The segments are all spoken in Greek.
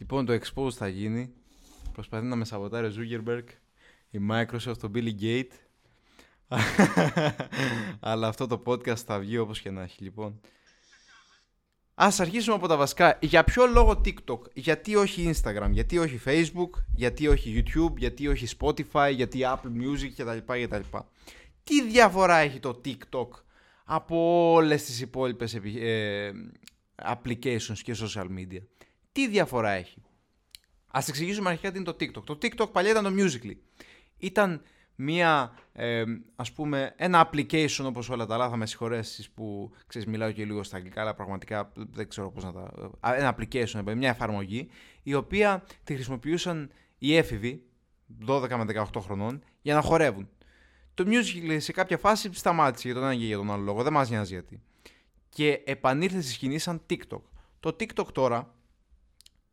Λοιπόν, το expose θα γίνει. Προσπαθεί να με σαμποτάρει ο Zuckerberg, η Microsoft, το Billy Gate. Αλλά αυτό το podcast θα βγει όπως και να έχει. Λοιπόν, ας αρχίσουμε από τα βασικά. Για ποιο λόγο TikTok, γιατί όχι Instagram, γιατί όχι Facebook, γιατί όχι YouTube, γιατί όχι Spotify, γιατί Apple Music κτλ. κτλ. Τι διαφορά έχει το TikTok από όλες τις υπόλοιπες ε, applications και social media; Τι διαφορά έχει; Ας εξηγήσουμε αρχικά τι είναι το TikTok. Το TikTok παλιά ήταν το Musical.ly. Ήταν μία, ε, ας πούμε, ένα application όπως όλα τα άλλα, θα με συγχωρέσεις που ξέρεις, μιλάω και λίγο στα αγγλικά, αλλά πραγματικά δεν ξέρω πώς να τα... Ένα application, μια εφαρμογή, η οποία τη χρησιμοποιούσαν οι έφηβοι, 12 με 18 χρονών, για να χορεύουν. Το Musical.ly σε κάποια φάση σταμάτησε για τον ένα και για τον άλλο λόγο, δεν μας νοιάζει γιατί. Και επανήλθε στη σκηνή σαν TikTok. Το TikTok τώρα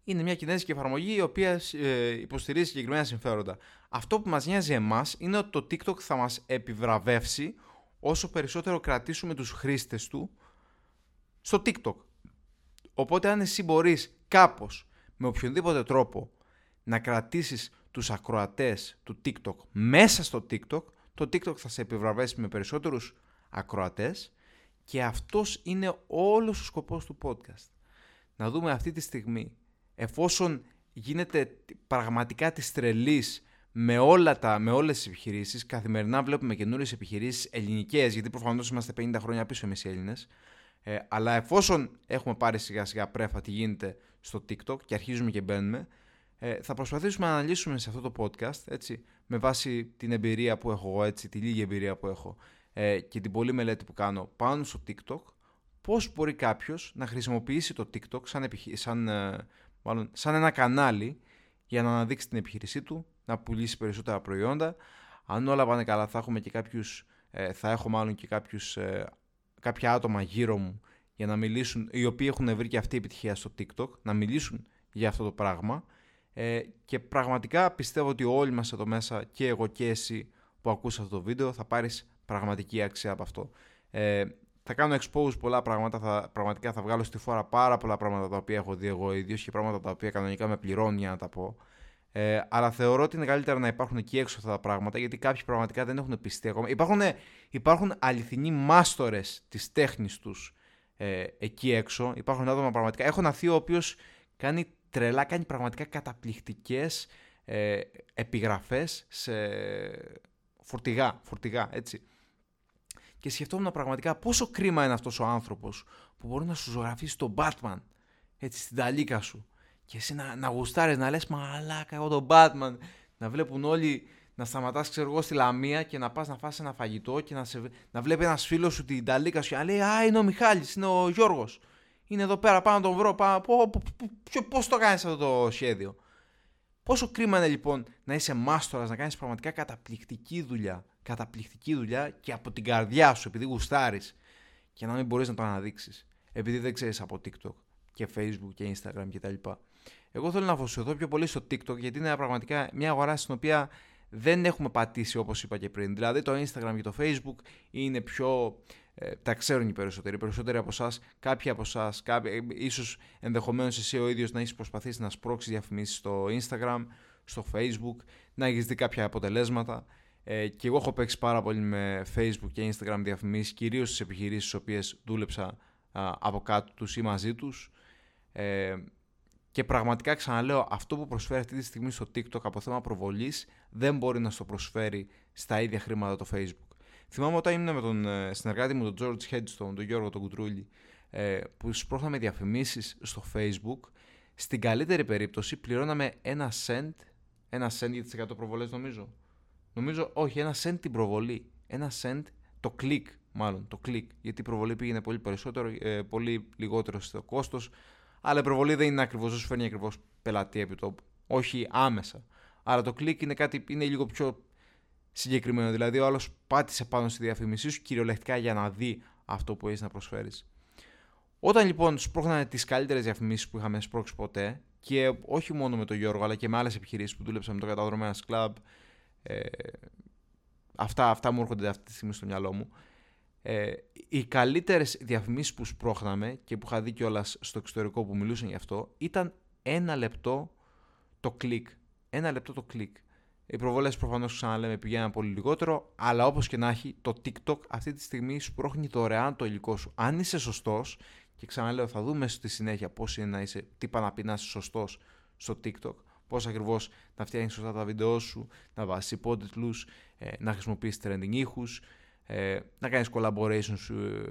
είναι μια κινέζικη εφαρμογή η οποία ε, υποστηρίζει συγκεκριμένα συμφέροντα. Αυτό που μας νοιάζει εμάς είναι ότι το TikTok θα μας επιβραβεύσει όσο περισσότερο κρατήσουμε τους χρήστες του στο TikTok. Οπότε αν εσύ μπορείς κάπως, με οποιονδήποτε τρόπο, να κρατήσεις τους ακροατές του TikTok μέσα στο TikTok, το TikTok θα σε επιβραβεύσει με περισσότερους ακροατές και αυτός είναι όλος ο σκοπός του podcast. Να δούμε αυτή τη στιγμή εφόσον γίνεται πραγματικά της τρελής με, όλα τα, με όλες τις επιχειρήσεις, καθημερινά βλέπουμε καινούριες επιχειρήσεις ελληνικές, γιατί προφανώς είμαστε 50 χρόνια πίσω εμείς οι Έλληνες, ε, αλλά εφόσον έχουμε πάρει σιγά σιγά πρέφα τι γίνεται στο TikTok και αρχίζουμε και μπαίνουμε, ε, θα προσπαθήσουμε να αναλύσουμε σε αυτό το podcast, έτσι, με βάση την εμπειρία που έχω εγώ, έτσι, τη λίγη εμπειρία που έχω ε, και την πολλή μελέτη που κάνω πάνω στο TikTok, πώς μπορεί κάποιος να χρησιμοποιήσει το TikTok σαν, επιχει... σαν ε, μάλλον σαν ένα κανάλι για να αναδείξει την επιχείρησή του, να πουλήσει περισσότερα προϊόντα. Αν όλα πάνε καλά θα έχουμε και κάποιους, ε, θα έχω μάλλον και κάποιους, ε, κάποια άτομα γύρω μου για να μιλήσουν, οι οποίοι έχουν βρει και αυτή επιτυχία στο TikTok, να μιλήσουν για αυτό το πράγμα ε, και πραγματικά πιστεύω ότι όλοι μας εδώ μέσα και εγώ και εσύ που ακούσα αυτό το βίντεο θα πάρεις πραγματική αξία από αυτό. Ε, θα κάνω expose πολλά πράγματα, θα, πραγματικά θα βγάλω στη φόρα πάρα πολλά πράγματα τα οποία έχω δει εγώ ίδιο και πράγματα τα οποία κανονικά με πληρώνει για να τα πω. Ε, αλλά θεωρώ ότι είναι καλύτερα να υπάρχουν εκεί έξω αυτά τα πράγματα γιατί κάποιοι πραγματικά δεν έχουν πιστεί ακόμα. Υπάρχουν, υπάρχουν αληθινοί μάστορες της τέχνης τους ε, εκεί έξω. Υπάρχουν άτομα πραγματικά. Έχω ένα θείο ο οποίος κάνει τρελά, κάνει πραγματικά καταπληκτικές ε, επιγραφές σε φορτηγά, φορτηγά έτσι και σκεφτόμουν πραγματικά πόσο κρίμα είναι αυτός ο άνθρωπος που μπορεί να σου ζωγραφίσει τον Batman έτσι στην ταλίκα σου. Και εσύ να, να γουστάρεις, να λες μαλάκα εγώ τον Batman να βλέπουν όλοι να σταματάς ξέρω εγώ στη Λαμία και να πας να φας ένα φαγητό και να, σε, να βλέπει ένας φίλος σου την ταλίκα σου και να λέει α είναι ο Μιχάλης, είναι ο Γιώργος. Είναι εδώ πέρα, πάω να τον βρω, πάω, πώς το κάνεις αυτό το σχέδιο. Πόσο κρίμα είναι λοιπόν να είσαι μάστορας, να κάνεις πραγματικά καταπληκτική δουλειά καταπληκτική δουλειά και από την καρδιά σου, επειδή γουστάρεις και να μην μπορείς να το αναδείξεις. Επειδή δεν ξέρεις από TikTok και Facebook και Instagram κτλ. Εγώ θέλω να αφοσιωθώ πιο πολύ στο TikTok γιατί είναι πραγματικά μια αγορά στην οποία δεν έχουμε πατήσει όπως είπα και πριν. Δηλαδή το Instagram και το Facebook είναι πιο. Ε, τα ξέρουν οι περισσότεροι. Οι περισσότεροι από εσάς, κάποιοι από εσάς, ε, ίσως ενδεχομένως εσύ ο ίδιος να έχεις προσπαθήσει να σπρώξεις διαφημίσεις στο Instagram, στο Facebook, να έχεις δει κάποια αποτελέσματα. Ε, και εγώ έχω παίξει πάρα πολύ με Facebook και Instagram διαφημίσεις, κυρίως στις επιχειρήσεις στις οποίες δούλεψα από κάτω τους ή μαζί τους. Ε, και πραγματικά ξαναλέω, αυτό που προσφέρει αυτή τη στιγμή στο TikTok από θέμα προβολής δεν μπορεί να στο προσφέρει στα ίδια χρήματα το Facebook. Θυμάμαι όταν ήμουν με τον ε, συνεργάτη μου, τον George Headstone, τον Γιώργο τον Κουτρούλη, ε, που σπρώχναμε διαφημίσεις στο Facebook, στην καλύτερη περίπτωση πληρώναμε ένα cent, ένα cent για τις 100 προβολές νομίζω, Νομίζω, όχι, ένα cent την προβολή. Ένα cent το κλικ, μάλλον το κλικ. Γιατί η προβολή πήγαινε πολύ περισσότερο, ε, πολύ λιγότερο στο κόστος. Αλλά η προβολή δεν είναι ακριβώς, δεν σου φέρνει ακριβώς πελατή επί τόπου. Όχι άμεσα. Άρα το κλικ είναι κάτι είναι λίγο πιο συγκεκριμένο. Δηλαδή, ο άλλος πάτησε πάνω στη διαφήμισή σου κυριολεκτικά για να δει αυτό που έχεις να προσφέρεις. Όταν λοιπόν σπρώχνανε τις καλύτερες διαφημίσεις που είχαμε σπρώξει ποτέ, και όχι μόνο με τον Γιώργο, αλλά και με άλλες επιχειρήσεις που δούλεψαν με το Καταδρομέα Club, ε, αυτά, αυτά μου έρχονται αυτή τη στιγμή στο μυαλό μου. Ε, οι καλύτερες διαφημίσεις που σπρώχναμε και που είχα δει κιόλας στο εξωτερικό που μιλούσαν γι' αυτό ήταν ένα λεπτό το κλικ. Ένα λεπτό το κλικ. Οι προβολές προφανώς ξαναλέμε πηγαίνουν πολύ λιγότερο, αλλά όπως και να έχει, το TikTok αυτή τη στιγμή σου πρόχνει δωρεάν το υλικό σου. Αν είσαι σωστός, και ξαναλέω, θα δούμε στη συνέχεια πώς είναι να είσαι, τι πάνε να είσαι σωστός στο TikTok, πώς ακριβώς να φτιάχνεις σωστά τα βίντεό σου, να βάζεις υπότιτλους, ε, να χρησιμοποιήσεις trending ήχους, ε, να κάνεις collaborations ε,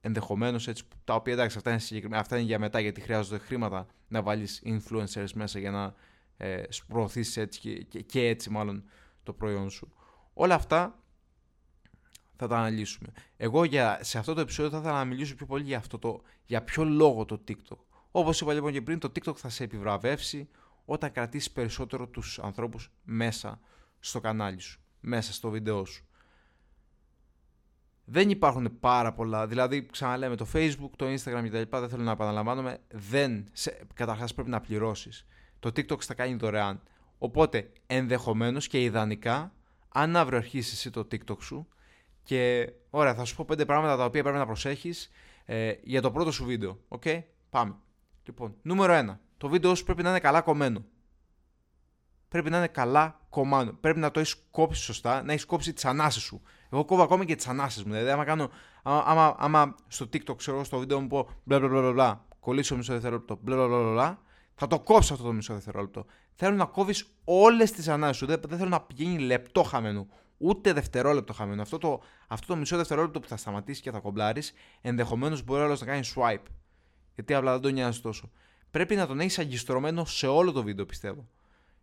ενδεχομένως έτσι, τα οποία εντάξει, αυτά είναι, αυτά είναι για μετά γιατί χρειάζονται χρήματα να βάλεις influencers μέσα για να ε, προωθήσεις έτσι και, και, και, έτσι μάλλον το προϊόν σου. Όλα αυτά θα τα αναλύσουμε. Εγώ για, σε αυτό το επεισόδιο θα ήθελα να μιλήσω πιο πολύ για, αυτό το, για ποιο λόγο το TikTok. Όπως είπα λοιπόν και πριν, το TikTok θα σε επιβραβεύσει όταν κρατήσεις περισσότερο τους ανθρώπους μέσα στο κανάλι σου, μέσα στο βίντεο σου. Δεν υπάρχουν πάρα πολλά, δηλαδή ξαναλέμε το Facebook, το Instagram κτλ. Δεν θέλω να επαναλαμβάνομαι. Δεν, καταρχάς πρέπει να πληρώσεις. Το TikTok τα κάνει δωρεάν. Οπότε ενδεχομένως και ιδανικά, αν αύριο αρχίσεις εσύ το TikTok σου και ωραία, θα σου πω πέντε πράγματα τα οποία πρέπει να προσέχεις ε, για το πρώτο σου βίντεο. OK, okay? πάμε. Λοιπόν, νούμερο 1. Το βίντεο σου πρέπει να είναι καλά κομμένο. Πρέπει να είναι καλά κομμένο. Πρέπει να το έχεις κόψει σωστά, να έχεις κόψει τις ανάσες σου. Εγώ κόβω ακόμα και τις ανάσει μου. Δηλαδή, άμα, κάνω, άμα, άμα στο TikTok, ξέρω στο βίντεο μου πω μπλα μπλα μπλα μπλα, κολλήσω μισό δευτερόλεπτο, μπλα μπλα μπλα μπλα, θα το κόψω αυτό το μισό δευτερόλεπτο. Θέλω να κόβεις όλες τις ανάσει σου. Δεν, δεν θέλω να πηγαίνει λεπτό χαμένο ούτε δευτερόλεπτο χαμένο. Αυτό το, αυτό το μισό δευτερόλεπτο που θα σταματήσεις και θα κομπλάρεις, ενδεχομένως μπορεί άλλος να κάνει swipe. Γιατί απλά δεν τον νοιάζει τόσο. Πρέπει να τον έχεις αγκιστρωμένο σε όλο το βίντεο, πιστεύω.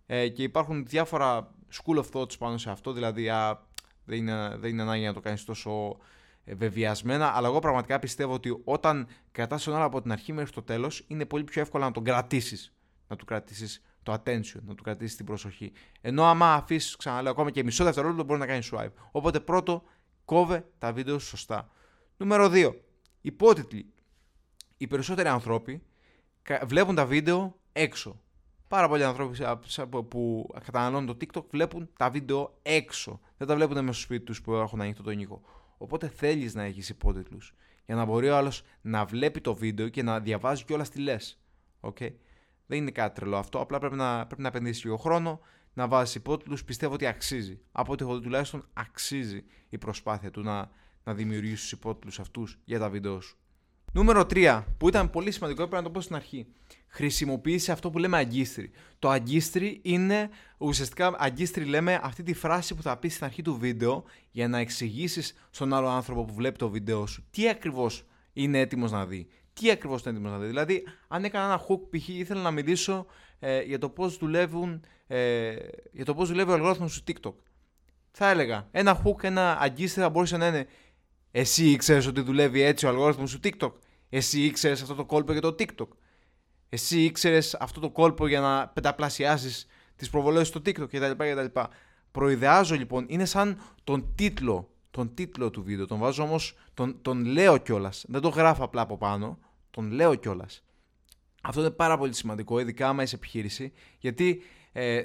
Ε, και υπάρχουν διάφορα school of thoughts πάνω σε αυτό, δηλαδή α, δεν, είναι, δεν είναι ανάγκη να το κάνεις τόσο ε, βεβαιασμένα, αλλά εγώ πραγματικά πιστεύω ότι όταν κρατάς τον άλλο από την αρχή μέχρι το τέλος, είναι πολύ πιο εύκολο να τον κρατήσεις. Να του κρατήσεις το attention, να του κρατήσεις την προσοχή. Ενώ άμα αφήσεις, ξαναλέω, ακόμα και μισό δευτερόλεπτο μπορεί να κάνει swipe. Οπότε πρώτο, κόβε τα βίντεο σωστά. Νούμερο 2. Υπότιτλοι. Οι περισσότεροι άνθρωποι βλέπουν τα βίντεο έξω. Πάρα πολλοί άνθρωποι που καταναλώνουν το TikTok βλέπουν τα βίντεο έξω. Δεν τα βλέπουν μέσα στο σπίτι τους που έχουν ανοιχτό τον ήχο. Οπότε θέλεις να έχεις υπότιτλους. Για να μπορεί ο άλλος να βλέπει το βίντεο και να διαβάζει κιόλα τι λες. Okay. Δεν είναι κάτι τρελό αυτό. Απλά πρέπει να, πρέπει να επενδύσεις λίγο χρόνο, να βάζεις υπότιτλους. Πιστεύω ότι αξίζει. Από ό,τι έχω δει τουλάχιστον αξίζει η προσπάθεια του να, να δημιουργήσεις τους υπότιτλους αυτούς για τα βίντεο σου. Νούμερο 3, που ήταν πολύ σημαντικό, έπρεπε να το πω στην αρχή. Χρησιμοποίησε αυτό που λέμε αγκίστρι. Το αγκίστρι είναι ουσιαστικά αγκίστρι λέμε αυτή τη φράση που θα πεις στην αρχή του βίντεο για να εξηγήσεις στον άλλο άνθρωπο που βλέπει το βίντεο σου τι ακριβώς είναι έτοιμος να δει τι ακριβώς είναι έτοιμος να δει. Δηλαδή, αν έκανα ένα hook, π.χ. ήθελα να μιλήσω ε, για το πώς δουλεύουν, ε, για το πώς δουλεύει ο αλγόριθμος του TikTok. Θα έλεγα, ένα hook, ένα αγκίστη θα μπορούσε να είναι Εσύ ήξερες ότι δουλεύει έτσι ο αλγόριθμος του TikTok; Εσύ ήξερες αυτό το κόλπο για το TikTok; Εσύ ήξερες αυτό το κόλπο για να πενταπλασιάσεις τις προβολές στο TikTok κτλ. κτλ. Προειδεάζω λοιπόν, είναι σαν τον τίτλο τον τίτλο του βίντεο. Τον βάζω όμως, τον, τον λέω κιόλας. Δεν το γράφω απλά από πάνω τον λέω κιόλας. Αυτό είναι πάρα πολύ σημαντικό, ειδικά άμα είσαι επιχείρηση, γιατί ε,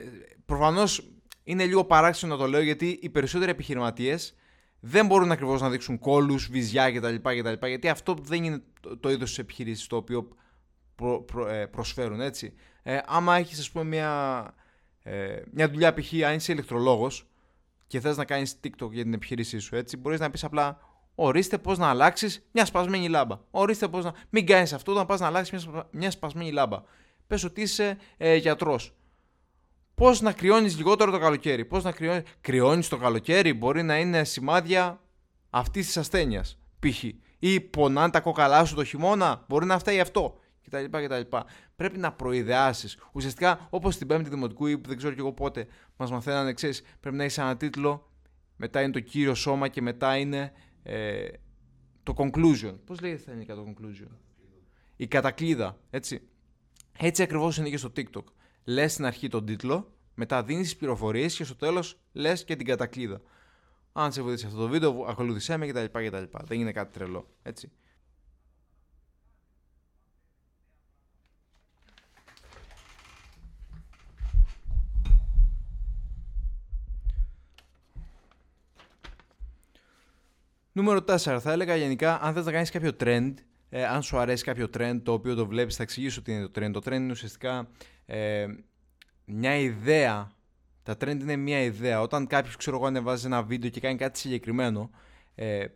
προφανώς είναι λίγο παράξενο να το λέω, γιατί οι περισσότεροι επιχειρηματίες δεν μπορούν ακριβώς να δείξουν κόλου, βυζιά κτλ, κτλ. Γιατί αυτό δεν είναι το, το είδος τη επιχείρηση το οποίο προ, ε, προσφέρουν, έτσι. Ε, άμα έχεις, ας πούμε, μια, ε, μια δουλειά, π.χ. αν είσαι ηλεκτρολόγος και θες να κάνεις TikTok για την επιχείρησή σου, έτσι, μπορείς να πεις απλά Ορίστε πώς να αλλάξεις μια σπασμένη λάμπα. Ορίστε πώς να. Μην κάνεις αυτό να πας να αλλάξεις μια, μια σπασμένη λάμπα. Πες ότι είσαι ε, γιατρός. Πώς να κρυώνεις λιγότερο το καλοκαίρι. Πώς να κρυώνεις. Κρυώνεις το καλοκαίρι μπορεί να είναι σημάδια αυτής της ασθένειας. Π.χ. Ή πονάνε τα κόκαλά σου το χειμώνα. Μπορεί να φταίει αυτό. Κτλ. κτλ. Πρέπει να προειδεάσεις. Ουσιαστικά, όπως στην Πέμπτη Δημοτικού ή δεν ξέρω και εγώ πότε μας μαθαίνανε, ξέρεις, πρέπει να έχει ένα τίτλο. Μετά είναι το κύριο σώμα και μετά είναι ε, το conclusion. Πώς λέγεται στα ελληνικά το conclusion? Η κατακλίδα, έτσι. Έτσι ακριβώς είναι και στο TikTok. Λες στην αρχή τον τίτλο, μετά δίνεις τις πληροφορίες και στο τέλος λες και την κατακλίδα. Αν σε βοηθήσει αυτό το βίντεο, ακολούθησέ με κτλ. κτλ. Δεν είναι κάτι τρελό, έτσι. Νούμερο 4. Θα έλεγα γενικά, αν θες να κάνεις κάποιο trend, ε, αν σου αρέσει κάποιο trend το οποίο το βλέπεις θα εξηγήσω τι είναι το trend. Το trend είναι ουσιαστικά ε, μια ιδέα. Τα trend είναι μια ιδέα. Όταν κάποιος ξέρω εγώ ανεβάζει ένα βίντεο και κάνει κάτι συγκεκριμένο ε,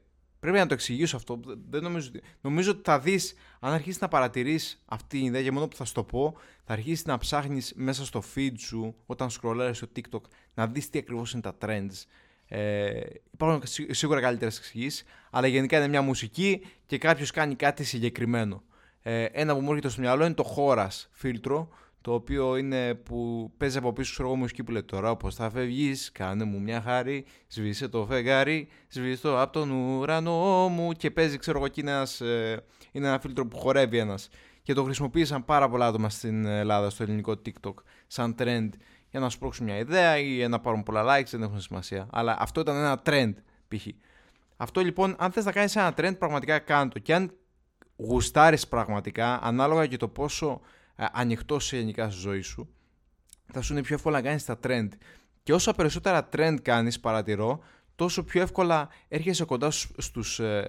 πρέπει να το εξηγήσω αυτό. Δεν νομίζω, νομίζω ότι θα δεις αν αρχίσεις να παρατηρείς αυτή την ιδέα για μόνο που θα σου το πω θα αρχίσεις να ψάχνεις μέσα στο feed σου όταν σκρολάρεις στο TikTok να δεις τι ακριβώς είναι τα trends ε, υπάρχουν σίγουρα καλύτερες εξηγήσει, αλλά γενικά είναι μια μουσική και κάποιος κάνει κάτι συγκεκριμένο. Ε, ένα που μου έρχεται στο μυαλό είναι το χώρας φίλτρο, το οποίο είναι που παίζει από πίσω ξέρω εγώ μουσική που λέει τώρα όπως θα φεύγεις, κάνε μου μια χάρη, σβήσε το φεγγάρι, σβήσε το από τον ουρανό μου και παίζει ξέρω εγώ και είναι, ε, είναι ένα φίλτρο που χορεύει ένας και το χρησιμοποίησαν πάρα πολλά άτομα στην Ελλάδα στο ελληνικό TikTok σαν trend για να σπρώξουν μια ιδέα ή να πάρουν πολλά likes, δεν έχουν σημασία. Αλλά αυτό ήταν ένα trend π.χ. Αυτό λοιπόν, αν θες να κάνεις ένα trend, πραγματικά κάνε το. Και αν γουστάρεις πραγματικά, ανάλογα και το πόσο ε, ανοιχτό είσαι γενικά στη ζωή σου, θα σου είναι πιο εύκολα να κάνεις τα trend. Και όσο περισσότερα trend κάνεις, παρατηρώ, τόσο πιο εύκολα έρχεσαι κοντά στους ε,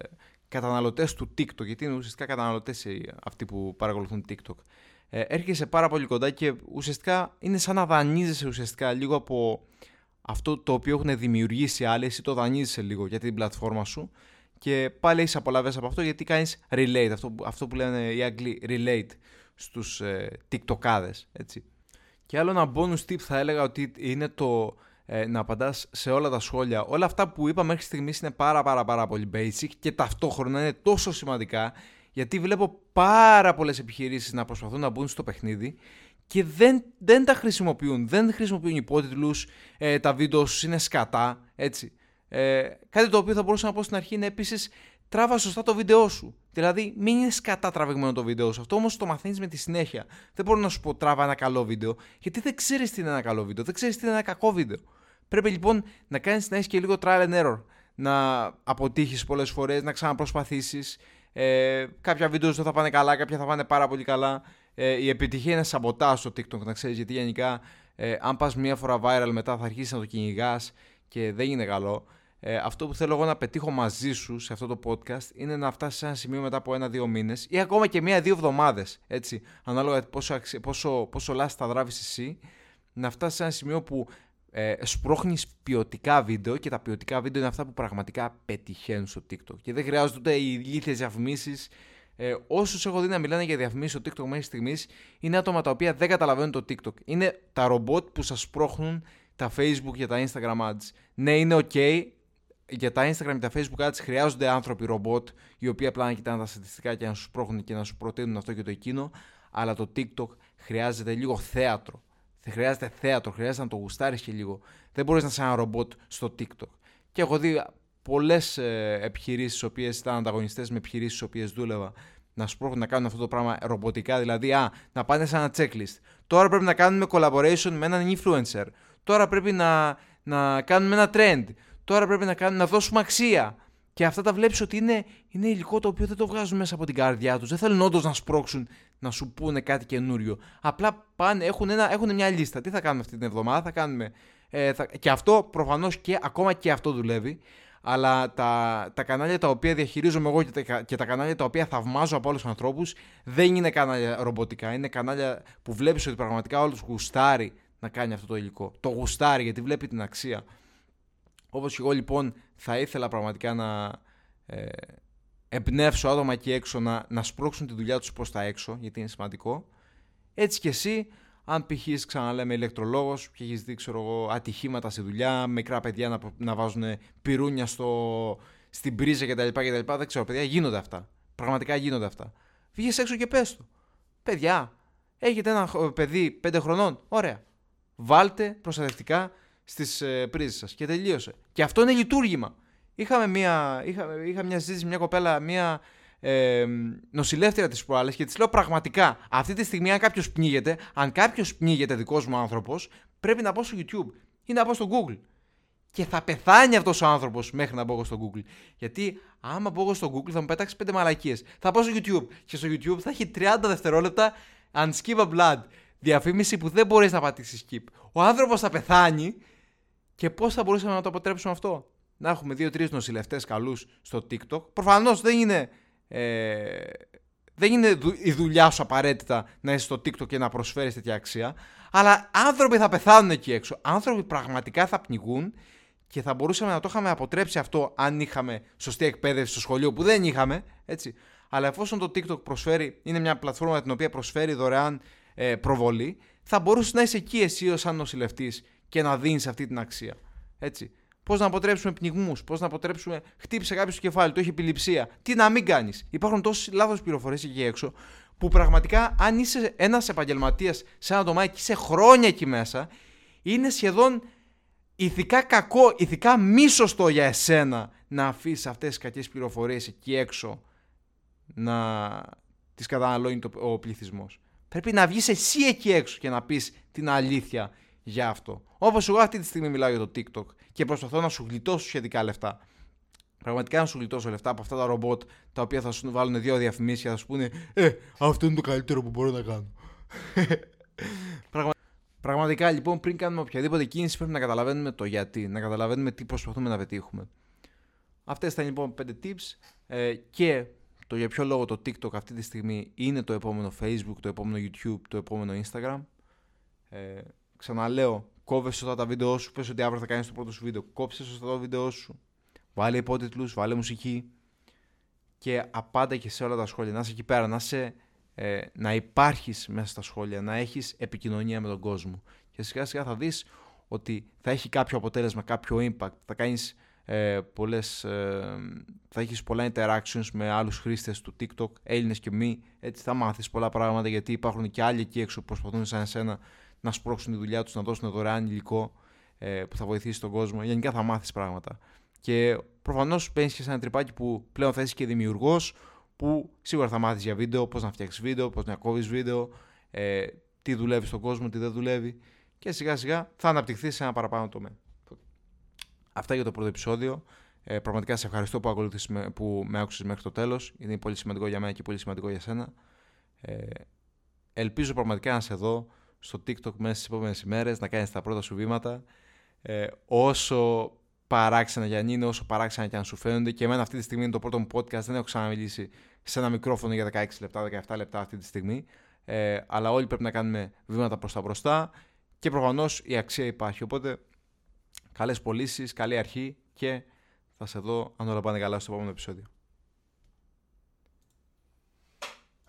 καταναλωτές του TikTok, γιατί είναι ουσιαστικά καταναλωτές αυτοί που παρακολουθούν TikTok ε, έρχεσαι πάρα πολύ κοντά και ουσιαστικά είναι σαν να δανείζεσαι ουσιαστικά λίγο από αυτό το οποίο έχουν δημιουργήσει άλλοι, εσύ το δανείζεσαι λίγο για την πλατφόρμα σου και πάλι έχεις απολαύσεις από αυτό γιατί κάνεις relate, αυτό, αυτό που λένε οι Άγγλοι relate στους ε, TikTokάδες, έτσι. Και άλλο ένα bonus tip θα έλεγα ότι είναι το ε, να απαντάς σε όλα τα σχόλια. Όλα αυτά που είπα μέχρι στιγμής είναι πάρα πάρα πάρα πολύ basic και ταυτόχρονα είναι τόσο σημαντικά γιατί βλέπω πάρα πολλές επιχειρήσεις να προσπαθούν να μπουν στο παιχνίδι και δεν, δεν τα χρησιμοποιούν. Δεν χρησιμοποιούν υπότιτλους, ε, τα βίντεο σου είναι σκατά, έτσι. Ε, κάτι το οποίο θα μπορούσα να πω στην αρχή είναι επίσης τράβα σωστά το βίντεο σου. Δηλαδή, μην είναι σκατά τραβηγμένο το βίντεο σου. Αυτό όμως το μαθαίνεις με τη συνέχεια. Δεν μπορώ να σου πω τράβα ένα καλό βίντεο, γιατί δεν ξέρεις τι είναι ένα καλό βίντεο, δεν ξέρεις τι είναι ένα κακό βίντεο. Πρέπει λοιπόν να κάνεις να έχεις και λίγο trial and error. Να αποτύχεις πολλές φορές, να ξαναπροσπαθήσεις ε, κάποια βίντεο δεν θα πάνε καλά, κάποια θα πάνε πάρα πολύ καλά. Ε, η επιτυχία είναι σαμποτά στο TikTok, να ξέρεις, γιατί γενικά ε, αν πας μία φορά viral μετά θα αρχίσεις να το κυνηγάς και δεν είναι καλό. Ε, αυτό που θέλω εγώ να πετύχω μαζί σου σε αυτό το podcast είναι να φτάσεις σε ένα σημείο μετά από ένα-δύο μήνες ή ακόμα και μία-δύο εβδομάδες. Έτσι, ανάλογα πόσο, πόσο, πόσο λάστα δράβεις εσύ, να φτάσεις σε ένα σημείο που ε, σπρώχνεις ποιοτικά βίντεο και τα ποιοτικά βίντεο είναι αυτά που πραγματικά πετυχαίνουν στο TikTok και δεν χρειάζονται ούτε οι ηλίθιες διαφημίσεις ε, όσους έχω δει να μιλάνε για διαφημίσεις στο TikTok μέχρι στιγμής είναι άτομα τα οποία δεν καταλαβαίνουν το TikTok είναι τα ρομπότ που σας σπρώχνουν τα Facebook και τα Instagram ads ναι είναι ok για τα Instagram και τα Facebook ads χρειάζονται άνθρωποι ρομπότ οι οποίοι απλά να κοιτάνε τα στατιστικά και να σου σπρώχνουν και να σου προτείνουν αυτό και το εκείνο αλλά το TikTok χρειάζεται λίγο θέατρο χρειάζεται θέατρο, χρειάζεται να το γουστάρεις και λίγο. Δεν μπορείς να είσαι ένα ρομπότ στο TikTok. Και έχω δει πολλές ε, επιχειρήσεις, οι οποίες ήταν ανταγωνιστές με επιχειρήσεις, οι οποίες δούλευα, να σπρώχνουν να κάνουν αυτό το πράγμα ρομποτικά. Δηλαδή, α, να πάνε σε ένα checklist. Τώρα πρέπει να κάνουμε collaboration με έναν influencer. Τώρα πρέπει να, να κάνουμε ένα trend. Τώρα πρέπει να, κάνουμε, να δώσουμε αξία. Και αυτά τα βλέπεις ότι είναι, είναι υλικό το οποίο δεν το βγάζουν μέσα από την καρδιά τους. Δεν θέλουν όντως να σπρώξουν να σου πούνε κάτι καινούριο. Απλά πάνε, έχουν, ένα, έχουν μια λίστα. Τι θα κάνουμε αυτή την εβδομάδα, θα κάνουμε. Ε, θα, και αυτό προφανώς και ακόμα και αυτό δουλεύει. Αλλά τα, τα κανάλια τα οποία διαχειρίζομαι εγώ και τα, και τα κανάλια τα οποία θαυμάζω από άλλους ανθρώπους δεν είναι κανάλια ρομποτικά. Είναι κανάλια που βλέπεις ότι πραγματικά όλους γουστάρει να κάνει αυτό το υλικό. Το γουστάρει γιατί βλέπει την αξία. Όπως και εγώ λοιπόν θα ήθελα πραγματικά να, ε, εμπνεύσω άτομα εκεί έξω να, να σπρώξουν τη δουλειά τους προς τα έξω, γιατί είναι σημαντικό. Έτσι και εσύ, αν π.χ. ξαναλέμε ηλεκτρολόγος και έχεις δει ξέρω, ατυχήματα στη δουλειά, μικρά παιδιά να, να βάζουν πυρούνια στο, στην πρίζα κτλ, κτλ. Δεν ξέρω, παιδιά, γίνονται αυτά. Πραγματικά γίνονται αυτά. Φύγε έξω και πες του. Παιδιά, έχετε ένα παιδί 5 χρονών. Ωραία. Βάλτε προστατευτικά στις ε, πρίζες σας και τελείωσε. Και αυτό είναι λειτουργήμα. Είχαμε μια, είχα, είχα μια συζήτηση με μια κοπέλα, μια ε, νοσηλεύτρια της προάλλες και της λέω πραγματικά, αυτή τη στιγμή, αν κάποιος πνίγεται, αν κάποιος πνίγεται δικός μου άνθρωπος, πρέπει να πάω στο YouTube ή να πάω στο Google. Και θα πεθάνει αυτός ο άνθρωπος μέχρι να μπω στο Google. Γιατί άμα μπω στο Google θα μου πετάξει πέντε μαλακίες. Θα πάω στο YouTube και στο YouTube θα έχει 30 δευτερόλεπτα unskip a blood. Διαφήμιση που δεν μπορείς να πατήσεις skip. Ο άνθρωπος θα πεθάνει και πώς θα μπορούσαμε να το αποτρέψουμε αυτό; Να έχουμε δύο-τρεις νοσηλευτές καλούς στο TikTok. Προφανώς δεν είναι Ε, δεν είναι η δουλειά σου απαραίτητα να είσαι στο TikTok και να προσφέρεις τέτοια αξία. Αλλά άνθρωποι θα πεθάνουν εκεί έξω. Άνθρωποι πραγματικά θα πνιγούν και θα μπορούσαμε να το είχαμε αποτρέψει αυτό αν είχαμε σωστή εκπαίδευση στο σχολείο που δεν είχαμε. Έτσι. Αλλά εφόσον το TikTok προσφέρει, είναι μια πλατφόρμα την οποία προσφέρει δωρεάν ε, προβολή, θα μπορούσε να είσαι εκεί εσύ ως σαν νοσηλευτής και να δίνεις αυτή την αξία. Έτσι. Πώς να αποτρέψουμε πνιγμούς, πώς να αποτρέψουμε. Χτύπησε κάποιος στο κεφάλι, το έχει επιληψία. Τι να μην κάνεις. Υπάρχουν τόσες λάθος πληροφορίες εκεί έξω που πραγματικά αν είσαι ένας επαγγελματίας σε ένα δωμάτιο και είσαι χρόνια εκεί μέσα, είναι σχεδόν ηθικά κακό, ηθικά μη σωστό για εσένα να αφήσεις αυτές τις κακές πληροφορίες εκεί έξω να τις καταναλώνει ο πληθυσμός. Πρέπει να βγεις εσύ εκεί έξω και να πεις την αλήθεια για αυτό. Όπως εγώ αυτή τη στιγμή μιλάω για το TikTok και προσπαθώ να σου γλιτώσω σχετικά λεφτά. Πραγματικά να σου γλιτώσω λεφτά από αυτά τα ρομπότ τα οποία θα σου βάλουν δύο διαφημίσεις και θα σου πούνε Ε, αυτό είναι το καλύτερο που μπορώ να κάνω. Πραγματικά λοιπόν, πριν κάνουμε οποιαδήποτε κίνηση, πρέπει να καταλαβαίνουμε το γιατί, να καταλαβαίνουμε τι προσπαθούμε να πετύχουμε. Αυτές ήταν λοιπόν 5 tips ε, και το για ποιο λόγο το TikTok αυτή τη στιγμή είναι το επόμενο Facebook, το επόμενο YouTube, το επόμενο Instagram. Ε, ξαναλέω, κόβε σωστά τα βίντεο σου. Πες ότι αύριο θα κάνεις το πρώτο σου βίντεο. Κόψε σωστά το βίντεο σου. Βάλε υπότιτλους, βάλε μουσική. Και απάντα και σε όλα τα σχόλια. Να είσαι εκεί πέρα, να, σε, ε, να υπάρχεις μέσα στα σχόλια, να έχεις επικοινωνία με τον κόσμο. Και σιγά σιγά θα δεις ότι θα έχει κάποιο αποτέλεσμα, κάποιο impact. Θα κάνεις ε, πολλές, ε, θα έχεις πολλά interactions με άλλους χρήστες του TikTok, Έλληνες και μη, έτσι θα μάθεις πολλά πράγματα γιατί υπάρχουν και άλλοι εκεί έξω που προσπαθούν σαν εσένα να σπρώξουν τη δουλειά τους, να δώσουν δωρεάν υλικό ε, που θα βοηθήσει τον κόσμο. Γενικά θα μάθεις πράγματα. Και προφανώς παίρνεις και σε ένα τρυπάκι που πλέον θα είσαι και δημιουργός, που σίγουρα θα μάθεις για βίντεο, πώς να φτιάξεις βίντεο, πώς να κόβεις βίντεο, ε, τι δουλεύει στον κόσμο, τι δεν δουλεύει και σιγά σιγά θα αναπτυχθείς σε ένα παραπάνω τομέα. Αυτά για το πρώτο επεισόδιο. Ε, πραγματικά σε ευχαριστώ που, ακολούθησες με, που με άκουσες μέχρι το τέλος. Είναι πολύ σημαντικό για μένα και πολύ σημαντικό για σένα. Ε, ελπίζω πραγματικά να σε δω στο TikTok μέσα στις επόμενες ημέρες, να κάνεις τα πρώτα σου βήματα. Ε, όσο παράξενα για αν είναι, όσο παράξενα και αν σου φαίνονται. Και εμένα αυτή τη στιγμή είναι το πρώτο μου podcast. Δεν έχω ξαναμιλήσει σε ένα μικρόφωνο για 16 λεπτά, 17 λεπτά αυτή τη στιγμή. Ε, αλλά όλοι πρέπει να κάνουμε βήματα προς τα μπροστά και προφανώς η αξία υπάρχει. Οπότε καλές πωλήσεις, καλή αρχή και θα σε δω αν όλα πάνε καλά στο επόμενο επεισόδιο.